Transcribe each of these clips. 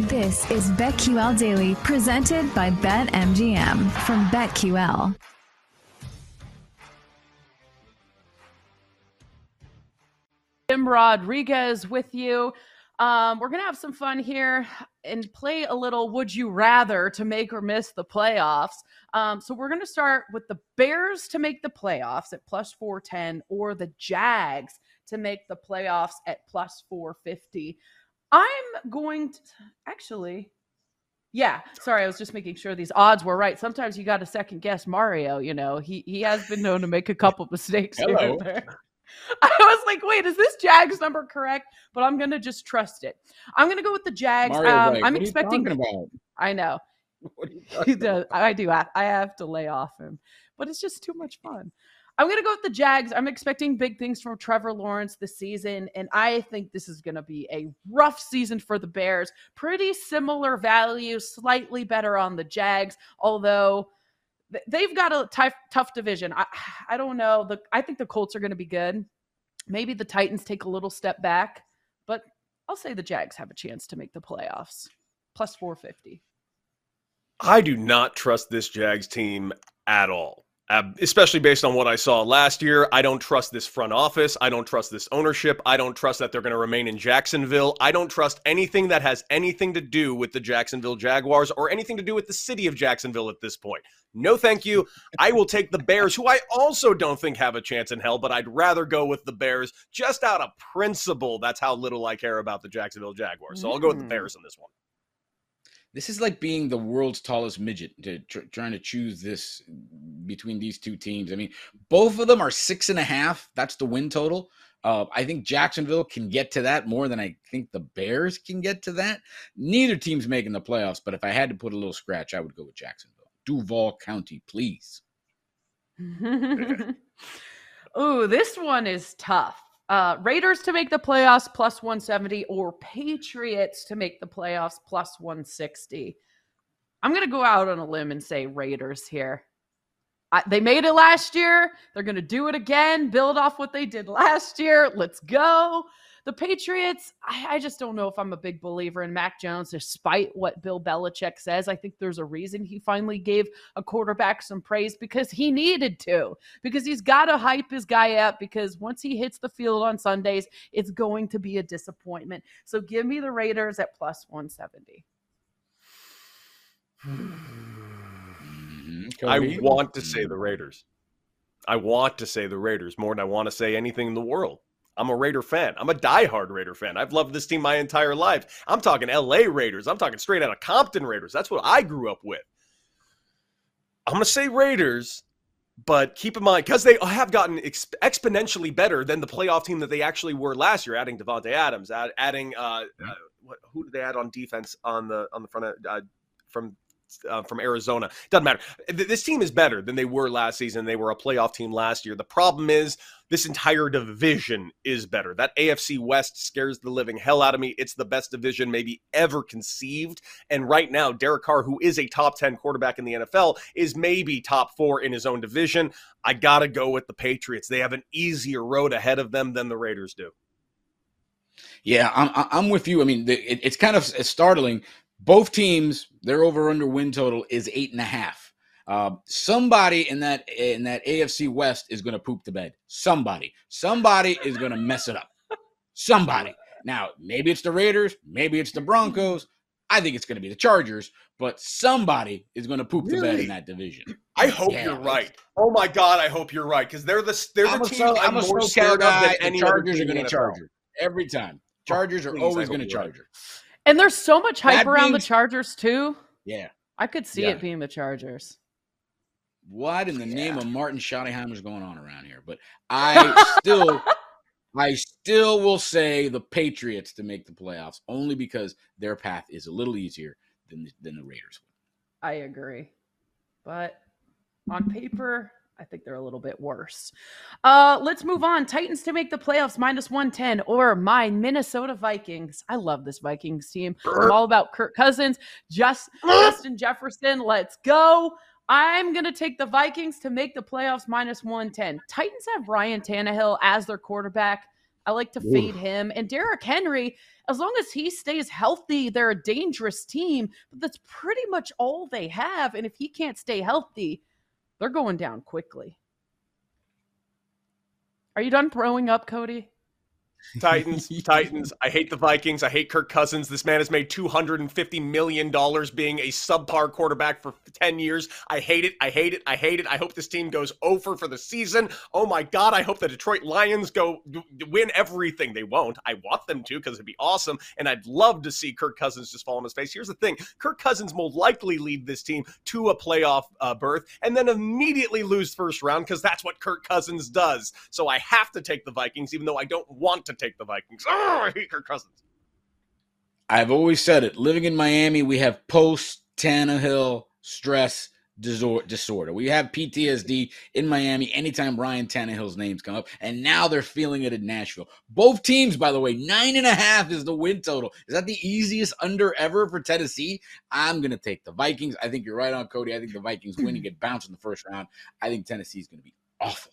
This is BetQL Daily, presented by BetMGM from BetQL. Jim Rodriguez with you. Um, we're gonna have some fun here and play a little "Would you rather" to make or miss the playoffs. Um, so we're gonna start with the Bears to make the playoffs at plus four ten, or the Jags to make the playoffs at plus four fifty. I'm going to actually. Yeah, sorry, I was just making sure these odds were right. Sometimes you got to second guess Mario. You know, he he has been known to make a couple mistakes here and there. I was like, wait, is this Jags number correct? But I'm gonna just trust it. I'm gonna go with the Jags. Mario, um, right. I'm What are you expecting. talking about? I know. What are you He does. I do. I, I have to lay off him, but it's just too much fun. I'm gonna go with the Jags. I'm expecting big things from Trevor Lawrence this season, and I think this is gonna be a rough season for the Bears. Pretty similar value, slightly better on the Jags, although they've got a tough, tough division. I, I don't know. The I think the Colts are gonna be good. Maybe the Titans take a little step back, but I'll say the Jags have a chance to make the playoffs. Plus 450. I do not trust this Jags team at all. Uh, especially based on what I saw last year. I don't trust this front office. I don't trust this ownership. I don't trust that they're going to remain in Jacksonville. I don't trust anything that has anything to do with the Jacksonville Jaguars or anything to do with the city of Jacksonville at this point. No, thank you. I will take the Bears, who I also don't think have a chance in hell, but I'd rather go with the Bears just out of principle. That's how little I care about the Jacksonville Jaguars. So I'll go with the. Bears on this one. This is like being the world's tallest midget, to, tr- trying to choose this between these two teams. I mean, both of them are six and a half. That's the win total. Uh, I think Jacksonville can get to that more than I think the Bears can get to that. Neither team's making the playoffs, but if I had to put a little scratch, I would go with Jacksonville. Duval County, please. Ooh, this one is tough. Uh, Raiders to make the playoffs plus 170 or Patriots to make the playoffs plus 160. I'm going to go out on a limb and say Raiders here. I, they made it last year. They're going to do it again, build off what they did last year. Let's go. The Patriots, I, I just don't know if I'm a big believer in Mac Jones, despite what Bill Belichick says. I think there's a reason he finally gave a quarterback some praise because he needed to, because he's got to hype his guy up. Because once he hits the field on Sundays, it's going to be a disappointment. So give me the Raiders at plus 170. Mhm. I want to say the Raiders. I want to say the Raiders more than I want to say anything in the world. I'm a Raider fan. I'm a diehard Raider fan. I've loved this team my entire life. I'm talking LA Raiders. I'm talking straight out of Compton Raiders. That's what I grew up with. I'm going to say Raiders, but keep in mind, because they have gotten ex- exponentially better than the playoff team that they actually were last year, adding Davante Adams, add, adding, uh, uh, what, who did they add on defense on the on the front of, uh, from uh, from Arizona. Doesn't matter. This team is better than they were last season. They were a playoff team last year. The problem is this entire division is better. That AFC West scares the living hell out of me. It's the best division maybe ever conceived. And right now, Derek Carr, who is a top 10 quarterback in the NFL, is maybe top four in his own division. I got to go with the Patriots. They have an easier road ahead of them than the Raiders do. Yeah, I'm I'm with you. I mean, it, it's kind of startling. Both teams, their over under win total is eight and a half. Uh, somebody in that in that AFC West is going to poop the bed. Somebody, somebody is going to mess it up. Somebody. Now, maybe it's the Raiders, maybe it's the Broncos. I think it's going to be the Chargers, but somebody is going to poop the bed in that division. I hope Yeah, you're right. Oh my god, I hope you're right because they're the they're the I'm a, team so, I'm, I'm more scared of than The any other Chargers are going to charge every time. Chargers are always going to you're right. Charge her. And there's so much hype That around being- the Chargers too. Yeah. I could see Yeah. it being the Chargers. What in the name of Martin Schottenheimer's going on around here? But I still, I still will say the Patriots to make the playoffs only because their path is a little easier than the, than the Raiders. I agree. But on paper, I think they're a little bit worse. Uh, let's move on. Titans to make the playoffs minus 110 or my Minnesota Vikings. I love this Vikings team. I'm all about Kirk Cousins, just Justin Jefferson. Let's go. I'm going to take the Vikings to make the playoffs minus 110. Titans have Ryan Tannehill as their quarterback. I like to fade him. And Derrick Henry, as long as he stays healthy, they're a dangerous team, but that's pretty much all they have. And if he can't stay healthy, they're going down quickly. Are you done throwing up, Cody? Titans, Titans. I hate the Vikings. I hate Kirk Cousins. This man has made $250 million being a subpar quarterback for 10 years. I hate it. I hate it. I hate it. I hope this team goes over for the season. Oh my God. I hope the Detroit Lions go win everything. They won't. I want them to because it'd be awesome. And I'd love to see Kirk Cousins just fall on his face. Here's the thing Kirk Cousins will likely lead this team to a playoff uh, berth and then immediately lose first round because that's what Kirk Cousins does. So I have to take the Vikings, even though I don't want to take the Vikings. Oh, I hate Kirk Cousins. I've always said it. Living in Miami, we have post Tannehill stress disorder. We have PTSD in Miami anytime Ryan Tannehill's names come up, and now they're feeling it in Nashville. Both teams, by the way, nine and a half is the win total. Is that the easiest under ever for Tennessee? I'm gonna take the Vikings. I think you're right on Cody. I think the Vikings win and get bounced in the first round. I think Tennessee's gonna be awful.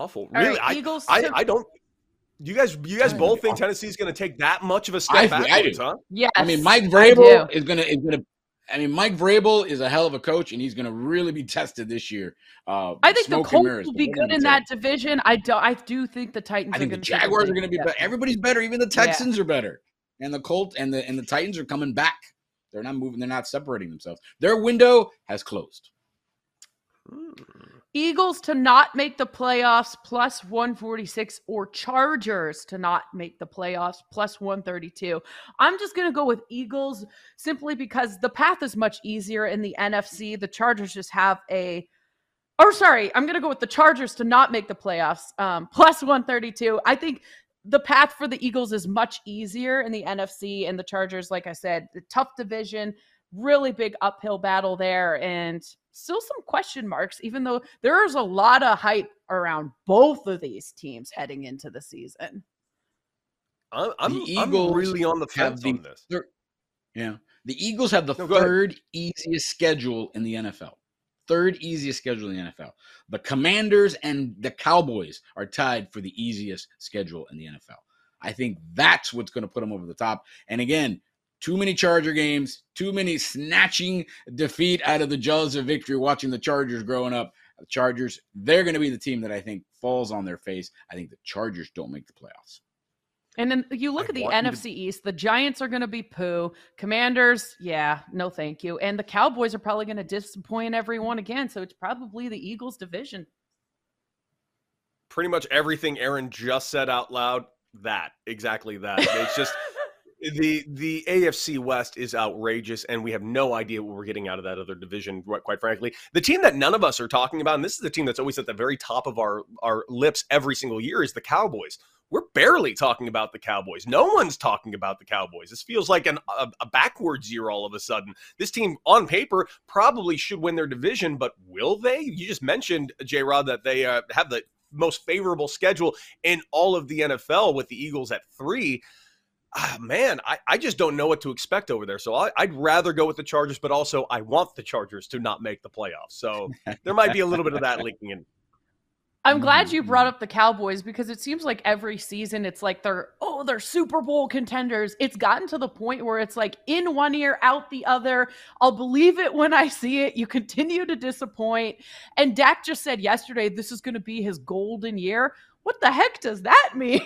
Awful. All Really? right, I, Eagles I, to- I don't. You guys, you guys both think- think Tennessee's going to take that much of a step I think- I backwards, huh? Yes. I mean, Mike I Vrabel is gonna is gonna. I mean, Mike Vrabel is a hell of a coach, and he's gonna really be tested this year. Uh, I think the Colts mirrors, will be good in that division. I do. I do think the Titans. I think are the gonna take Jaguars are going to be better. Everybody's better. Even the Yeah. Texans are better, and the Colt and the and the Titans are coming back. They're not moving. They're not separating themselves. Their window has closed. Eagles to not make the playoffs plus 146 or Chargers to not make the playoffs plus 132. I'm just going to go with Eagles simply because the path is much easier in the NFC. The Chargers just have a or sorry, I'm going to go with the Chargers to not make the playoffs um, plus 132. I think the path for the Eagles is much easier in the NFC and the Chargers like I said, the tough division, really big uphill battle there and still some question marks even though there's a lot of hype around both of these teams heading into the season I'm, I'm, The I'm really on the have fence the on this. thir- yeah. The Eagles have the No, go ahead. third easiest schedule in the NFL. Third easiest schedule in the NFL. The Commanders and the Cowboys are tied for the easiest schedule in the NFL. I think that's what's going to put them over the top. And again, too many Charger games, too many snatching defeat out of the jaws of victory watching the Chargers growing up. The Chargers, they're going to be the team that I think falls on their face. I think the Chargers don't make the playoffs. and then you look I at the want you to- NFC East the Giants are going to be poo Commanders yeah no thank you and the Cowboys are probably going to disappoint everyone again so it's probably the Eagles division Pretty much everything Aaron just said out loud. That exactly that. It's just the the AFC West is outrageous, and we have no idea what we're getting out of that other division. Quite frankly, the team that none of us are talking about, and this is the team that's always at the very top of our our lips every single year, is the Cowboys. We're barely talking about the Cowboys. No one's talking about the Cowboys. This feels like an, a, a backwards year all of a sudden. This team, on paper, probably should win their division, but will they? You just mentioned, J. Rod, that they uh, have the most favorable schedule in all of the NFL with the Eagles at three ah, man, I, I just don't know what to expect over there. So I, would rather go with the Chargers, but also I want the Chargers to not make the playoffs. So there might be a little bit of that leaking in. I'm glad you brought mm-hmm. up the Cowboys because it seems like every season it's like they're oh they're Super Bowl contenders. It's gotten to the point where it's like in one ear out the other. I'll believe it when I see it. You continue to disappoint. And Dak just said yesterday this is going to be his golden year. What the heck does that mean?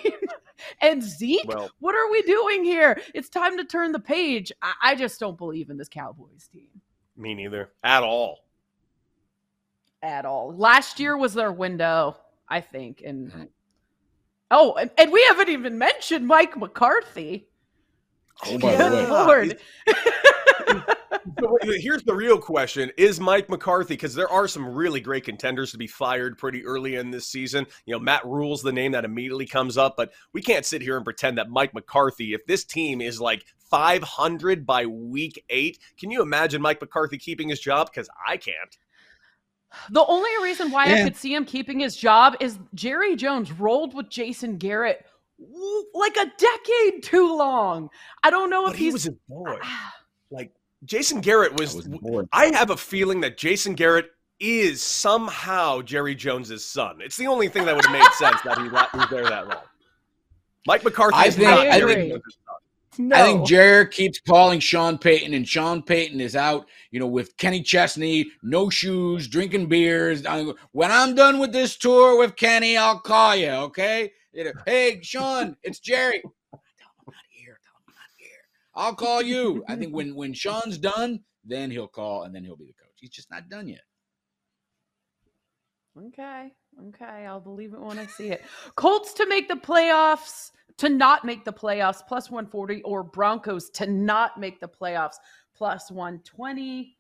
And Zeke, well, what are we doing here? It's time to turn the page. I, I just don't believe in this Cowboys team. Me neither. At all. At all. Last year was their window, I think. And mm-hmm. oh, and, and we haven't even mentioned Mike McCarthy. Oh my Good Lord. so here's the real question: Is Mike McCarthy? Because there are some really great contenders to be fired pretty early in this season. You know, Matt Rhule's the name that immediately comes up, but we can't sit here and pretend that Mike McCarthy, if this team is like 500 by week eight, can you imagine Mike McCarthy keeping his job? Because I can't. The only reason why yeah. I could see him keeping his job is Jerry Jones rolled with Jason Garrett like a decade too long. I don't know but if he was a boy. like Jason Garrett was. was I have a feeling that Jason Garrett is somehow Jerry Jones's son. It's the only thing that would have made sense that he was there that long. Mike McCarthy. I think. I, think no. I think Jared keeps calling Sean Payton, and Sean Payton is out, you know, with Kenny Chesney, no shoes, drinking beers. When I'm done with this tour with Kenny, I'll call you, okay? Hey, Sean, it's Jerry. I'll call you. I think when when Sean's done, then he'll call and then he'll be the coach. He's just not done yet. Okay. Okay. I'll believe it when I see it. Colts to make the playoffs, to not make the playoffs, plus 140, or Broncos to not make the playoffs, plus 120.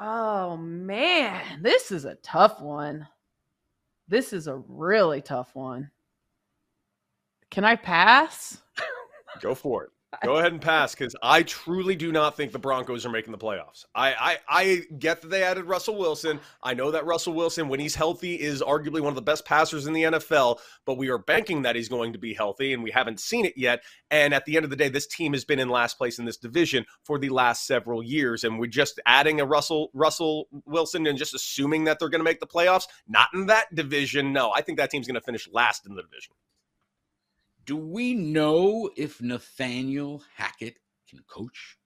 Oh, man. This is a tough one. This is a really tough one. Can I pass? Go for it. Go ahead and pass because I truly do not think the Broncos are making the playoffs. I, I I get that they added Russell Wilson. I know that Russell Wilson, when he's healthy, is arguably one of the best passers in the NFL. But we are banking that he's going to be healthy, and we haven't seen it yet. And at the end of the day, this team has been in last place in this division for the last several years, and we're just adding a Russell Russell Wilson and just assuming that they're going to make the playoffs. Not in that division. No, I think that team's going to finish last in the division. Do we know if Nathaniel Hackett can coach?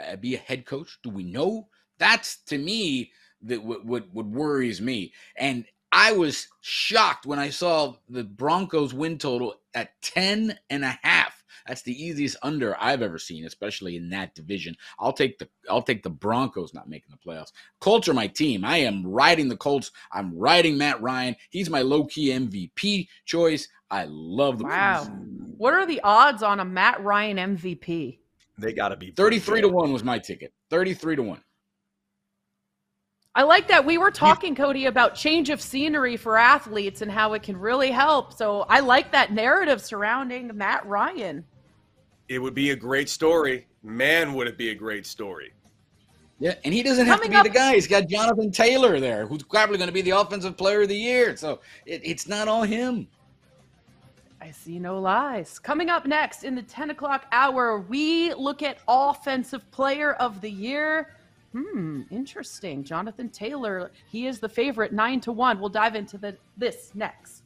Uh, be a head coach? Do we know? That's to me that what, what what worries me. And I was shocked when I saw the Broncos win total at 10 and a half. That's the easiest under I've ever seen, especially in that division. I'll take the I'll take the Broncos not making the playoffs. Colts are my team. I am riding the Colts. I'm riding Matt Ryan. He's my low key MVP choice. I love the wow. What are the odds on a Matt Ryan MVP? They got to be 33 to 1 was my ticket. 33 to 1. I like that. We were talking, Cody, about change of scenery for athletes and how it can really help. So I like that narrative surrounding Matt Ryan. It would be a great story. Man, would it be a great story. Yeah, and he doesn't have Coming to be up- the guy. He's got Jonathan Taylor there, who's probably going to be the offensive player of the year. So it, it's not all him. I see no lies. Coming up next in the 10 o'clock hour, we look at offensive player of the year. Hmm, interesting. Jonathan Taylor, he is the favorite, nine to one. We'll dive into the, this next.